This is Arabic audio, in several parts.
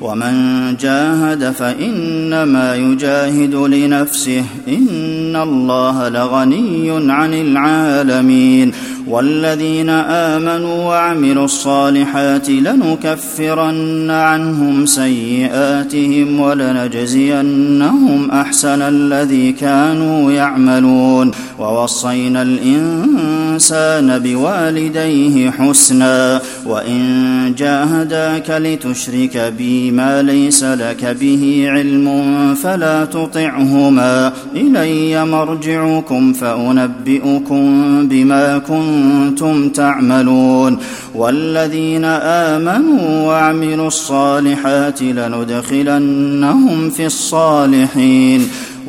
ومن جاهد فإنما يجاهد لنفسه إن الله لغني عن العالمين والذين آمنوا وعملوا الصالحات لنكفرن عنهم سيئاتهم ولنجزينهم أحسن الذي كانوا يعملون. ووصينا الإنسان بوالديه حسنا. وإن جاهداك لتشرك بي ما ليس لك به علم فلا تطعهما. إلي مرجعكم فأنبئكم بما كنتم تعملون والذين آمنوا وعملوا الصالحات لندخلنهم في الصالحين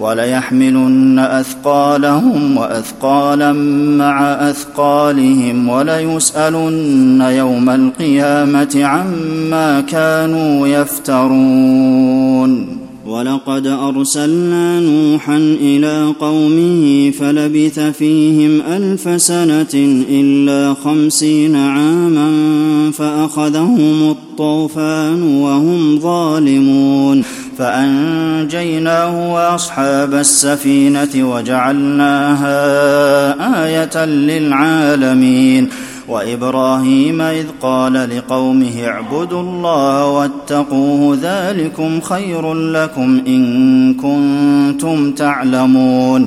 وليحملن أثقالهم وأثقالا مع أثقالهم وليسألن يوم القيامة عما كانوا يفترون. ولقد أرسلنا نوحا إلى قومه فلبث فيهم ألف سنة إلا خمسين عاما فأخذهم الطوفان وهم ظالمون. فأنجيناه وأصحاب السفينة وجعلناها آية للعالمين وإبراهيم إذ قال لقومه اعبدوا الله واتقوه ذلكم خير لكم إن كنتم تعلمون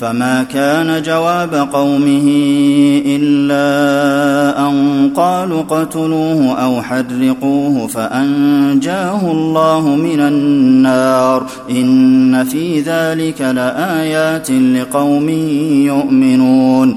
فما كان جواب قومه إلا أن قالوا اقتلوه أو حرقوه فأنجاه الله من النار. إن في ذلك لآيات لقوم يؤمنون.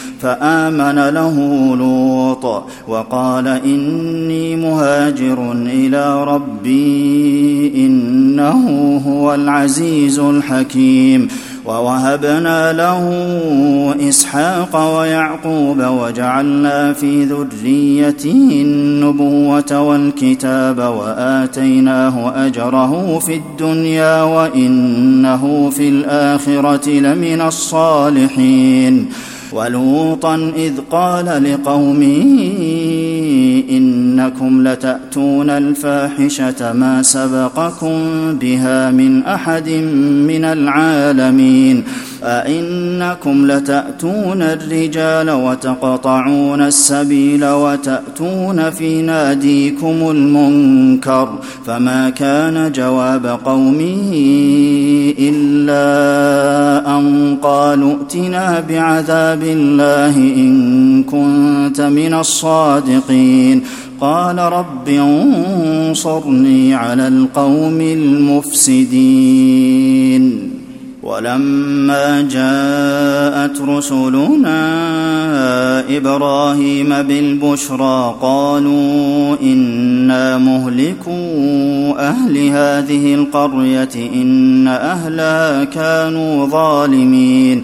فآمن له لوط وقال إني مهاجر إلى ربي إنه هو العزيز الحكيم ووهبنا له إسحاق ويعقوب وجعلنا في ذريته النبوة والكتاب وآتيناه أجره في الدنيا وإنه في الآخرة لمن الصالحين ولوطا إذ قال لقومه إنكم لتأتون الفاحشة ما سبقكم بها من أحد من العالمين أئنكم لتأتون الرجال وتقطعون السبيل وتأتون في ناديكم المنكر فما كان جواب قومه إلا أن قالوا ائتنا بعذاب الله إن كنت من الصادقين قال رب انصرني على القوم المفسدين. ولما جاءت رسلنا إبراهيم بالبشرى قالوا إنا مهلكو أهل هذه القرية إن أهلها كانوا ظالمين.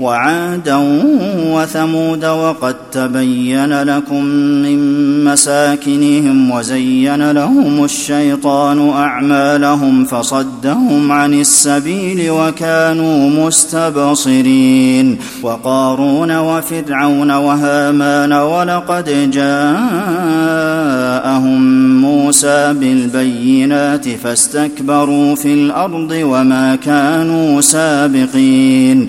وعادا وثمود وقد تبين لكم من مساكنهم وزين لهم الشيطان أعمالهم فصدهم عن السبيل وكانوا مستبصرين وقارون وفرعون وهامان ولقد جاءهم موسى بالبينات فاستكبروا في الأرض وما كانوا سابقين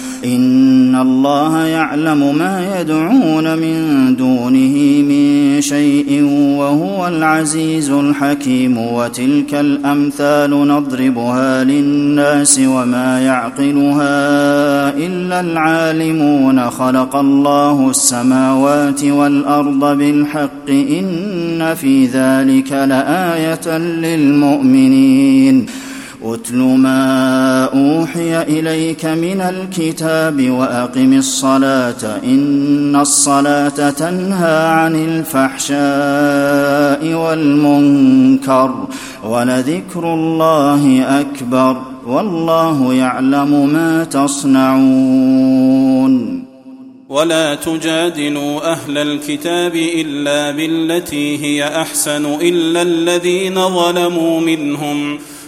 إن الله يعلم ما يدعون من دونه من شيء وهو العزيز الحكيم وتلك الأمثال نضربها للناس وما يعقلها إلا العالمون خلق الله السماوات والأرض بالحق إن في ذلك لآية للمؤمنين اتل ما أوحي إليك من الكتاب وأقم الصلاة إن الصلاة تنهى عن الفحشاء والمنكر ولذكر الله أكبر والله يعلم ما تصنعون ولا تجادلوا أهل الكتاب إلا بالتي هي أحسن إلا الذين ظلموا منهم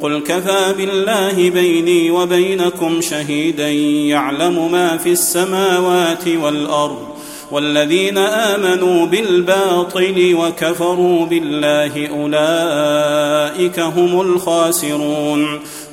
قل كفى بالله بيني وبينكم شهيدا يعلم ما في السماوات والارض والذين امنوا بالباطل وكفروا بالله اولئك هم الخاسرون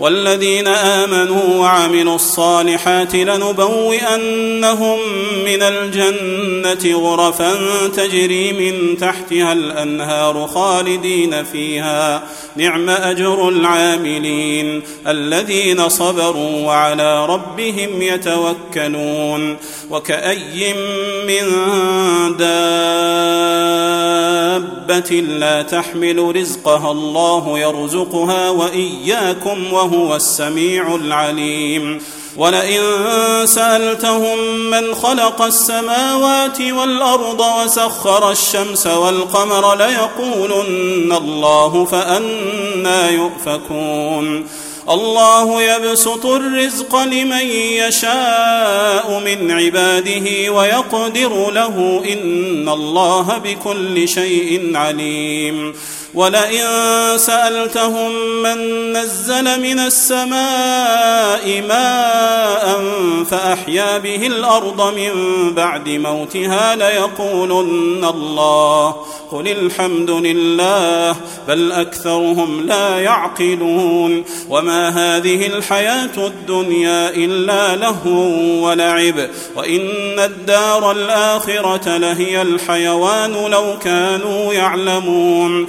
والذين آمنوا وعملوا الصالحات لنبوئنهم من الجنة غرفا تجري من تحتها الأنهار خالدين فيها نعم أجر العاملين الذين صبروا وعلى ربهم يتوكلون وكأي من دابة لا تحمل رزقها الله يرزقها وإياكم وهو السميع العليم ولئن سألتهم من خلق السماوات والأرض وسخر الشمس والقمر ليقولن الله فانى يؤفكون. الله يبسط الرزق لمن يشاء من عباده ويقدر له إن الله بكل شيء عليم. ولئن سألتهم من نزل من السماء ماء فأحيا به الأرض من بعد موتها ليقولن الله قل الحمد لله بل أكثرهم لا يعقلون وما هذه الحياة الدنيا إلا لهو ولعب وإن الدار الآخرة لهي الحيوان لو كانوا يعلمون